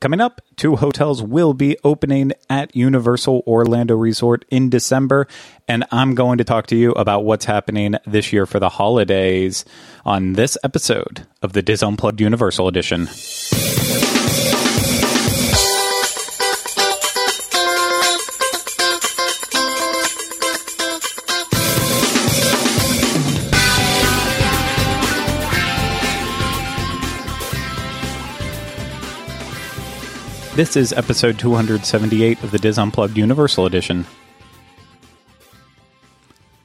Coming up, two hotels will be opening at Universal Orlando Resort in December, and I'm going to talk to you about what's happening this year for the holidays on this episode of the Dis Unplugged Universal Edition. This is episode 278 of the Dis Unplugged Universal Edition.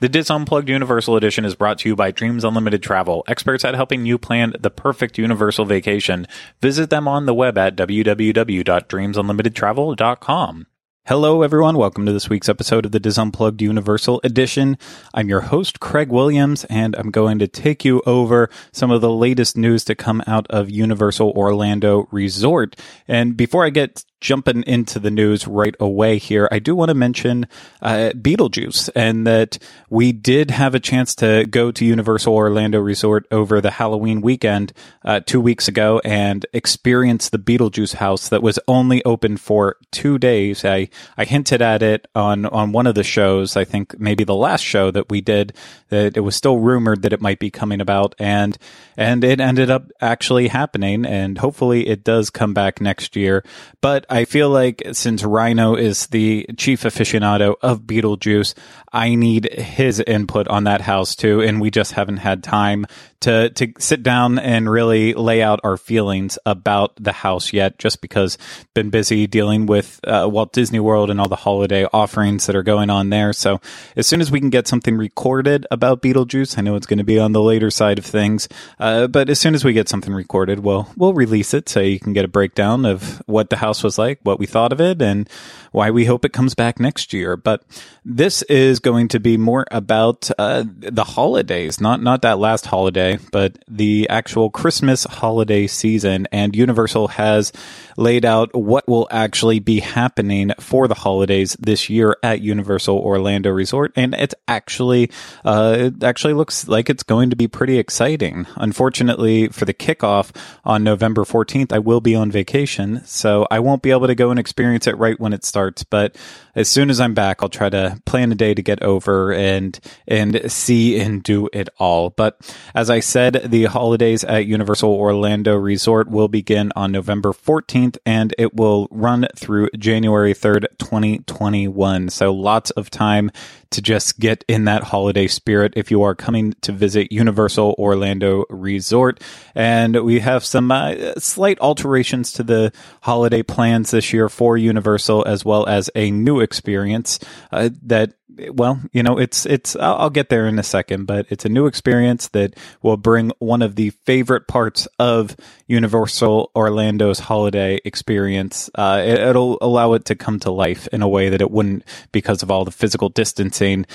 The Dis Unplugged Universal Edition is brought to you by Dreams Unlimited Travel, experts at helping you plan the perfect universal vacation. Visit them on the web at www.dreamsunlimitedtravel.com. Hello, everyone. Welcome to this week's episode of the Dis Unplugged Universal Edition. I'm your host, Craig Williams, and I'm going to take you over some of the latest news to come out of Universal Orlando Resort. And before I get jumping into the news right away here, I do want to mention uh, Beetlejuice and that we did have a chance to go to Universal Orlando Resort over the Halloween weekend uh, two weeks ago and experience the Beetlejuice house that was only open for two days. I, I hinted at it on, on one of the shows, I think maybe the last show that we did, that it was still rumored that it might be coming about and, and it ended up actually happening and hopefully it does come back next year. But I feel like since Rhino is the chief aficionado of Beetlejuice, I need his input on that house too. And we just haven't had time to, to sit down and really lay out our feelings about the house yet, just because been busy dealing with uh, Walt Disney World and all the holiday offerings that are going on there. So as soon as we can get something recorded about Beetlejuice, I know it's going to be on the later side of things, uh, but as soon as we get something recorded, we'll we'll release it so you can get a breakdown of what the house was like, what we thought of it, and why we hope it comes back next year. But this is going to be more about uh, the holidays, not not that last holiday, but the actual Christmas holiday season. And Universal has laid out what will actually be happening for the holidays this year at Universal Orlando Resort, and it's actually uh, it actually looks like it's going to be pretty exciting. Unfortunately, for the kickoff on November 14th, I will be on vacation, so I won't be able to go and experience it right when it starts. But as soon as I'm back, I'll try to plan a day to get over and and see and do it all. But as I said, the holidays at Universal Orlando Resort will begin on November 14th and it will run through January 3rd, 2021. So lots of time to just get in that holiday spirit if you are coming to visit Universal Orlando Resort. And we have some uh, slight alterations to the holiday plans this year for Universal as well as a new experience uh, that well, you know, it's it's I'll, get there in a second, but it's a new experience that will bring one of the favorite parts of Universal Orlando's holiday experience. Uh, it, will allow it to come to life in a way that it wouldn't because of all the physical distancing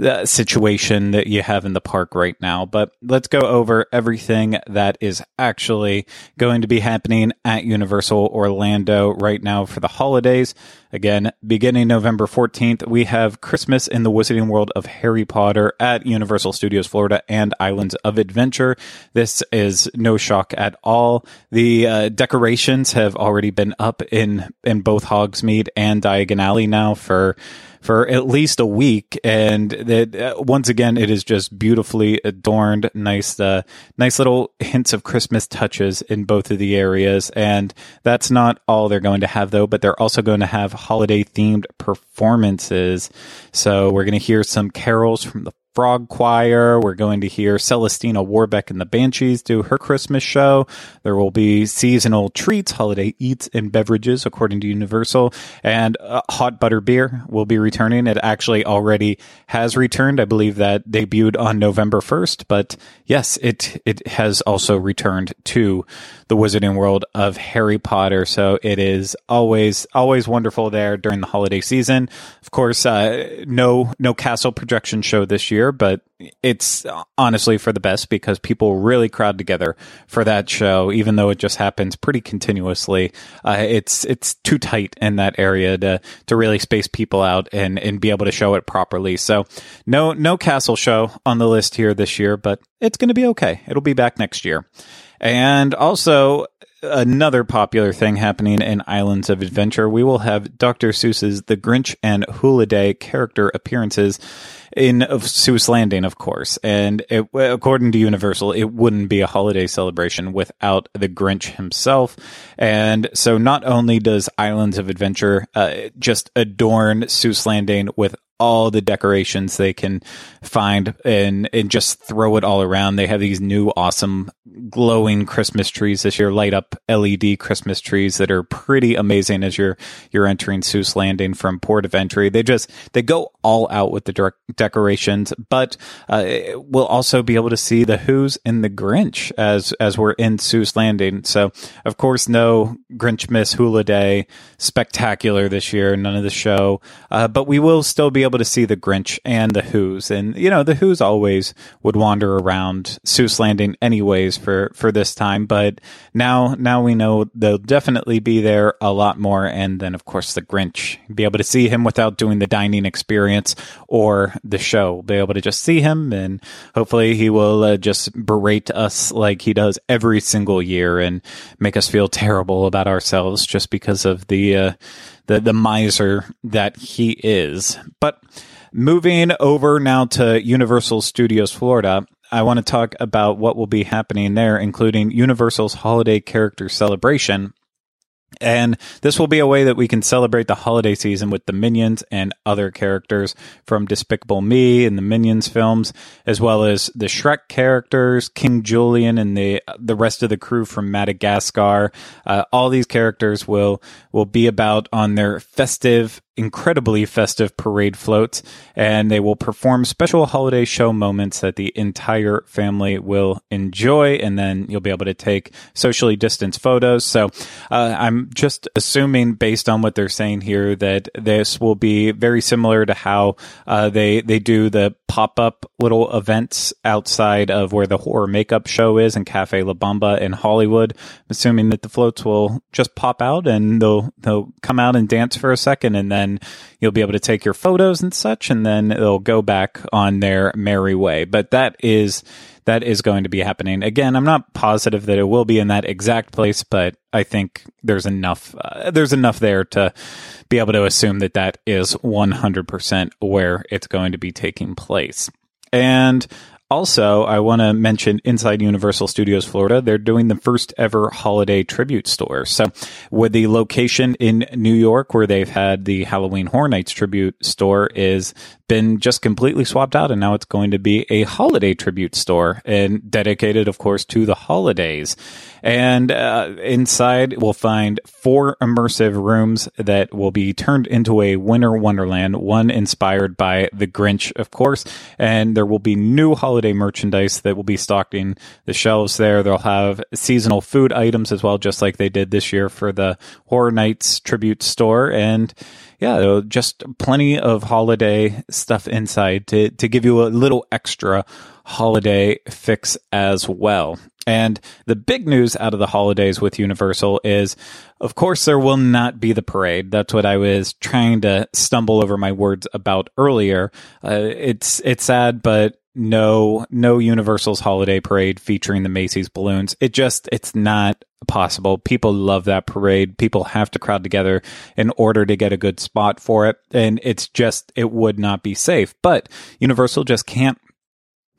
uh, situation that you have in the park right now. But let's go over everything that is actually going to be happening at Universal Orlando right now for the holidays. Again, beginning November 14th, we have Christmas in the Wizarding World of Harry Potter at Universal Studios Florida and Islands of Adventure. This is no shock at all. The uh, decorations have already been up in in both Hogsmeade and Diagon Alley now for for at least a week, and that uh, once again it is just beautifully adorned. Nice, uh, nice little hints of Christmas touches in both of the areas, and that's not all they're going to have though. But they're also going to have holiday themed performances. So we're going to hear some carols from the Frog Choir. We're going to hear Celestina Warbeck and the Banshees do her Christmas show. There will be seasonal treats, holiday eats and beverages, according to Universal. And uh, hot butter beer will be returning. It actually already has returned. I believe that debuted on November 1st. But yes, it, it has also returned to the Wizarding World of Harry Potter. So it is always, always wonderful there during the holiday season. Of course, uh, no, no castle projection show this year but it's honestly for the best because people really crowd together for that show, even though it just happens pretty continuously. Uh, it's it's too tight in that area to to really space people out and and be able to show it properly. So no no castle show on the list here this year, but it's going to be okay. It'll be back next year. And also, another popular thing happening in Islands of Adventure, we will have Dr. Seuss's The Grinch and Holiday character appearances in of Seuss Landing, of course. And it, according to Universal, it wouldn't be a holiday celebration without the Grinch himself. And so not only does Islands of Adventure uh, just adorn Seuss Landing with all the decorations they can find and and just throw it all around. They have these new awesome glowing Christmas trees this year, light up LED Christmas trees that are pretty amazing as you're you're entering Seuss Landing from port of entry. They just they go all out with the decorations, but uh, we'll also be able to see the Who's and the Grinch as as we're in Seuss Landing. So of course, no Grinchmas Who-liday spectacular this year, none of the show, uh, but we will still be able to see the Grinch and the Who's. And, you know, the Who's always would wander around Seuss Landing anyways for, for this time. But now, now we know they'll definitely be there a lot more. And then, of course, the Grinch, be able to see him without doing the dining experience or the show. Be able to just see him and hopefully he will uh, just berate us like he does every single year and make us feel terrible about ourselves just because of the, uh, the the miser that he is. But moving over now to Universal Studios Florida, I want to talk about what will be happening there, including Universal's holiday character celebration and this will be a way that we can celebrate the holiday season with the Minions and other characters from Despicable Me and the Minions films, as well as the Shrek characters, King Julien, and the the rest of the crew from Madagascar. Uh, all these characters will will be about on their festive incredibly festive parade floats, and they will perform special holiday show moments that the entire family will enjoy, and then you'll be able to take socially distanced photos. So uh, I'm just assuming, based on what they're saying here, that this will be very similar to how uh, they they do the pop up little events outside of where the horror makeup show is in Cafe La Bamba in Hollywood. I'm assuming that the floats will just pop out and they'll they'll come out and dance for a second, and then then you'll be able to take your photos and such, and then it'll go back on their merry way. But that is that is going to be happening. Again, I'm not positive that it will be in that exact place, but I think there's enough uh, there's enough there to be able to assume that that is 100% where it's going to be taking place. And also, I want to mention inside Universal Studios Florida, they're doing the first ever holiday tribute store. So, with the location in New York where they've had the Halloween Horror Nights tribute store is been just completely swapped out and now it's going to be a holiday tribute store and dedicated of course to the holidays and uh, inside we'll find four immersive rooms that will be turned into a winter wonderland one inspired by the grinch of course and there will be new holiday merchandise that will be stocking the shelves there they'll have seasonal food items as well just like they did this year for the horror nights tribute store and yeah, just plenty of holiday stuff inside to, to give you a little extra holiday fix as well. And the big news out of the holidays with Universal is, of course, there will not be the parade. That's what I was trying to stumble over my words about earlier. Uh, it's it's sad, but no no Universal's holiday parade featuring the Macy's balloons. It just it's not possible. People love that parade. People have to crowd together in order to get a good spot for it. And it's just, it would not be safe. But Universal just can't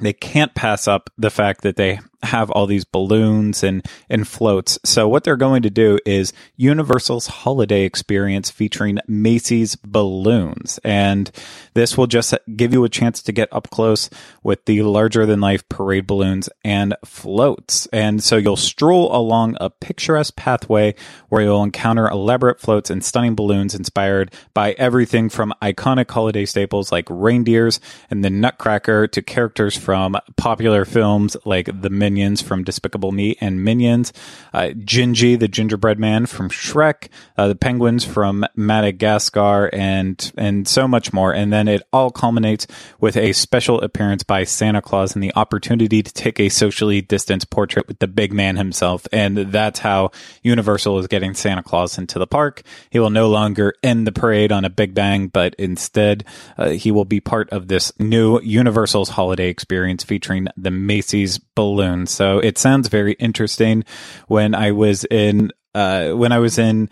they can't pass up the fact that they have all these balloons and, and floats. So what they're going to do is Universal's holiday experience featuring Macy's balloons. And this will just give you a chance to get up close with the larger than life parade balloons and floats. And so you'll stroll along a picturesque pathway where you'll encounter elaborate floats and stunning balloons inspired by everything from iconic holiday staples like reindeers and the Nutcracker to characters from popular films like The Minions from Despicable Me and Minions, uh, Gingy, the gingerbread man from Shrek, uh, the penguins from Madagascar, and and so much more. And then it all culminates with a special appearance by Santa Claus and the opportunity to take a socially distanced portrait with the big man himself. And that's how Universal is getting Santa Claus into the park. He will no longer end the parade on a big bang, but instead uh, he will be part of this new Universal's holiday experience featuring the Macy's balloon So it sounds very interesting. When I was in uh, when I was in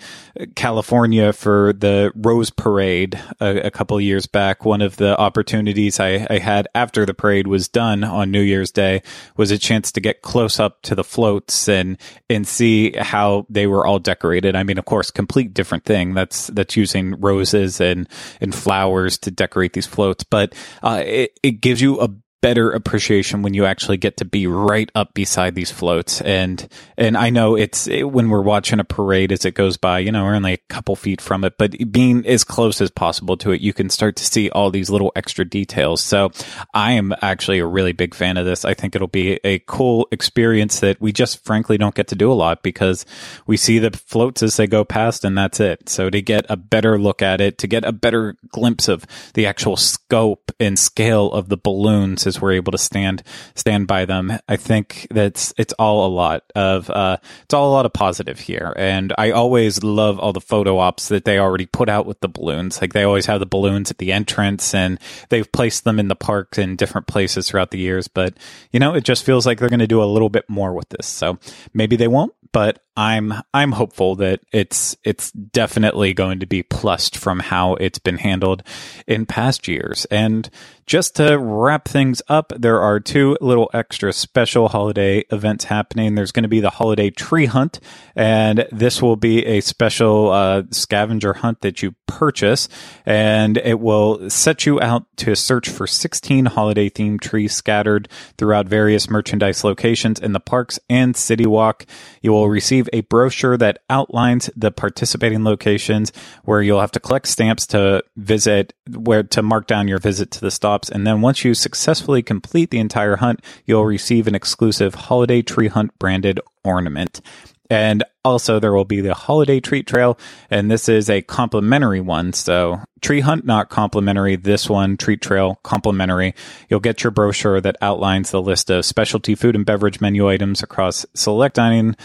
California for the Rose Parade a, a couple years back, one of the opportunities I, I, had after the parade was done on New Year's Day was a chance to get close up to the floats and and see how they were all decorated. I mean, of course, complete different thing. That's that's using roses and and flowers to decorate these floats, but uh, it it gives you a better appreciation when you actually get to be right up beside these floats. And and I know it's it, when we're watching a parade as it goes by you know we're only a couple feet from it but being as close as possible to it you can start to see all these little extra details. So I am actually a really big fan of this. I think it'll be a cool experience that we just frankly don't get to do a lot because we see the floats as they go past and that's it. So to get a better look at it to get a better glimpse of the actual scope and scale of the balloons we're able to stand stand by them. I think that's it's all a lot of uh, it's all a lot of positive here, and I always love all the photo ops that they already put out with the balloons. Like they always have the balloons at the entrance, and they've placed them in the park in different places throughout the years. But you know, it just feels like they're going to do a little bit more with this. So maybe they won't, but I'm I'm hopeful that it's it's definitely going to be plussed from how it's been handled in past years. And just to wrap things up, there are two little extra special holiday events happening. There's going to be the holiday tree hunt, and this will be a special uh, scavenger hunt that you purchase, and it will set you out to search for 16 holiday themed trees scattered throughout various merchandise locations in the parks and City Walk. You will receive a brochure that outlines the participating locations where you'll have to collect stamps to visit, where to mark down your visit to the And then once you successfully complete the entire hunt, you'll receive an exclusive holiday tree hunt branded ornament. And also, there will be the holiday treat trail, and this is a complimentary one. So, tree hunt not complimentary. This one, treat trail, complimentary. You'll get your brochure that outlines the list of specialty food and beverage menu items across select dining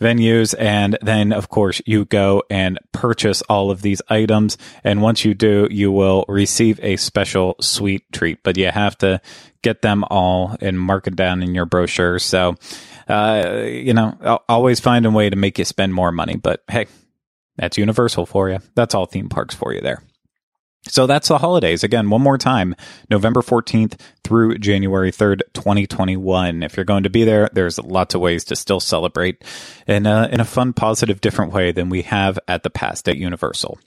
venues. And then, of course, you go and purchase all of these items. And once you do, you will receive a special sweet treat, but you have to get them all and mark it down in your brochure. So, uh, you know, always find a way to make you spend more money. But hey, that's Universal for you. That's all theme parks for you there. So that's the holidays. Again, one more time, November 14th through January 3rd, 2021. If you're going to be there, there's lots of ways to still celebrate in a, in a fun, positive, different way than we have at the past at Universal.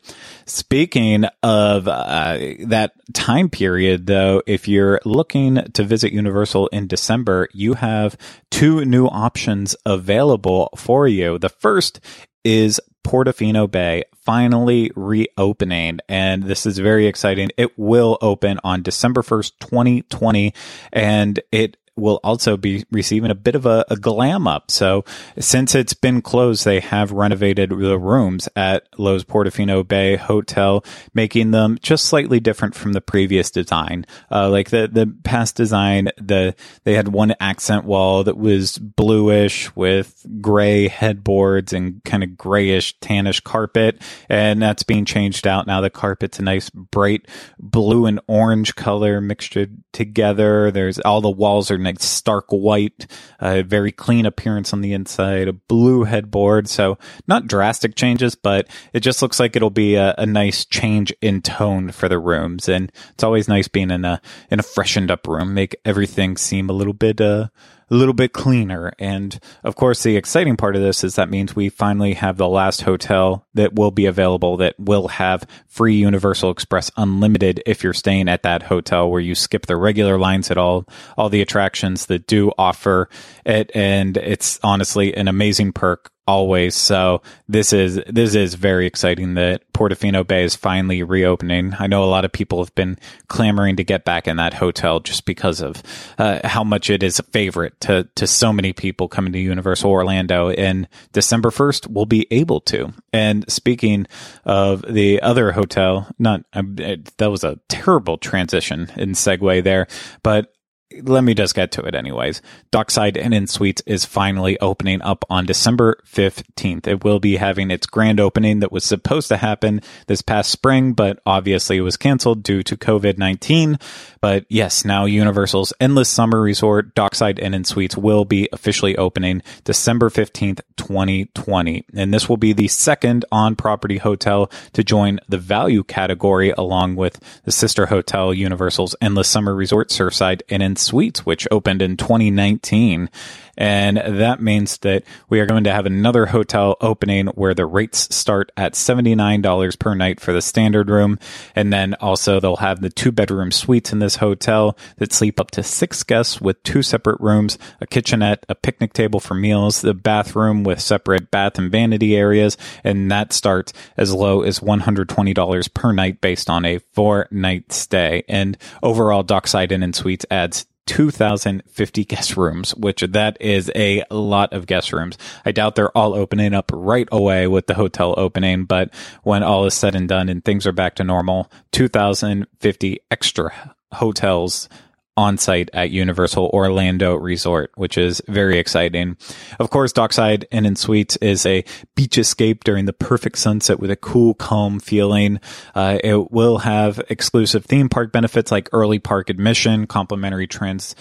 Speaking of uh, that time period, though, if you're looking to visit Universal in December, you have two new options available for you. The first is Portofino Bay finally reopening and this is very exciting. It will open on December 1st, 2020 and it will also be receiving a bit of a, a, glam up. So since it's been closed, they have renovated the rooms at Loews Portofino Bay Hotel, making them just slightly different from the previous design. Uh, like the, the past design, the, they had one accent wall that was bluish with gray headboards and kind of grayish tannish carpet. And that's being changed out now. The carpet's a nice bright blue and orange color mixture together. There's all the walls are nice stark white, a uh, very clean appearance on the inside, a blue headboard. So not drastic changes, but it just looks like it'll be a, a nice change in tone for the rooms. And it's always nice being in a, in a freshened up room, make everything seem a little bit, uh, a little bit cleaner. And of course, the exciting part of this is that means we finally have the last hotel that will be available that will have free Universal Express Unlimited if you're staying at that hotel where you skip the regular lines at all, all the attractions that do offer it. And it's honestly an amazing perk always. So this is this is very exciting that Portofino Bay is finally reopening. I know a lot of people have been clamoring to get back in that hotel just because of uh, how much it is a favorite to to so many people coming to Universal Orlando. And December first, we'll be able to. And speaking of the other hotel, not um, that was a terrible transition in segue there, but let me just get to it anyways. Dockside Inn and Suites is finally opening up on December 15th. It will be having its grand opening that was supposed to happen this past spring, but obviously was canceled due to COVID-19. But yes, now Universal's Endless Summer Resort, Dockside Inn and Suites will be officially opening December 15th, 2020. And this will be the second on-property hotel to join the value category along with the sister hotel Universal's Endless Summer Resort Surfside Inn and Suites, which opened in 2019. And that means that we are going to have another hotel opening where the rates start at $79 per night for the standard room. And then also they'll have the two bedroom suites in this hotel that sleep up to six guests with two separate rooms, a kitchenette, a picnic table for meals, the bathroom with separate bath and vanity areas. And that starts as low as $120 per night based on a four night stay. And overall, Dockside Inn and Suites adds 2,050 guest rooms, which that is a lot of guest rooms. I doubt they're all opening up right away with the hotel opening, but when all is said and done and things are back to normal, 2,050 extra hotels on site at Universal Orlando Resort, which is very exciting. Of course, Dockside Inn and Suites is a beach escape during the perfect sunset with a cool, calm feeling. Uh, it will have exclusive theme park benefits like early park admission, complimentary trans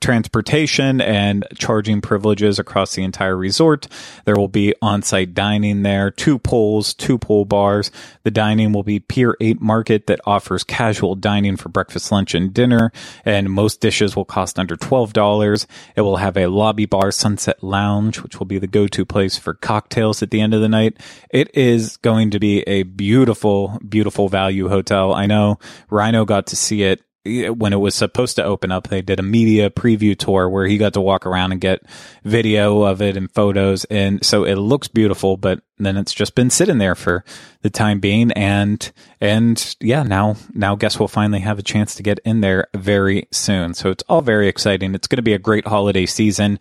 transportation, and charging privileges across the entire resort. There will be on-site dining there, two pools, two pool bars. The dining will be Pier 8 Market that offers casual dining for breakfast, lunch, and dinner, and most dishes will cost under $12. It will have a lobby bar sunset lounge, which will be the go-to place for cocktails at the end of the night. It is going to be a beautiful, beautiful value hotel. I know Rhino got to see it when it was supposed to open up, they did a media preview tour where he got to walk around and get video of it and photos. And so it looks beautiful, but then it's just been sitting there for the time being. And, and yeah, now, now guess we'll finally have a chance to get in there very soon. So it's all very exciting. It's going to be a great holiday season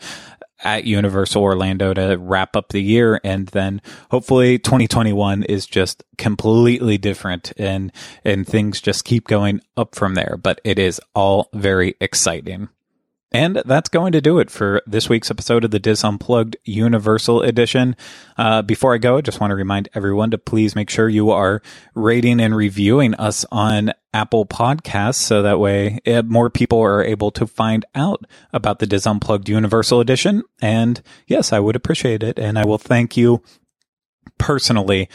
at Universal Orlando to wrap up the year. And then hopefully 2021 is just completely different and, and things just keep going up from there. But it is all very exciting. And that's going to do it for this week's episode of the Dis Unplugged Universal Edition. Uh, before I go, I just want to remind everyone to please make sure you are rating and reviewing us on Apple Podcasts so that way it, more people are able to find out about the Dis Unplugged Universal Edition. And yes, I would appreciate it. And I will thank you personally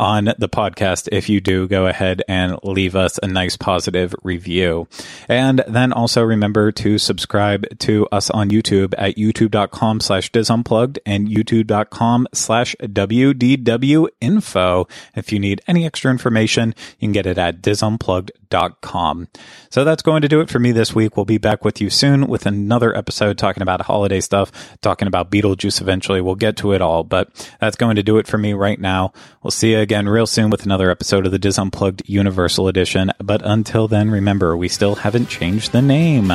on the podcast if you do go ahead and leave us a nice positive review. And then also remember to subscribe to us on YouTube at youtube.com slash disunplugged and youtube.com slash WDW info. If you need any extra information, you can get it at disunplugged.com. So that's going to do it for me this week. We'll be back with you soon with another episode talking about holiday stuff, talking about Beetlejuice eventually. We'll get to it all, but that's going to do it for me right now. We'll see you again real soon with another episode of the Dis Unplugged Universal Edition. But until then, remember, we still haven't changed the name.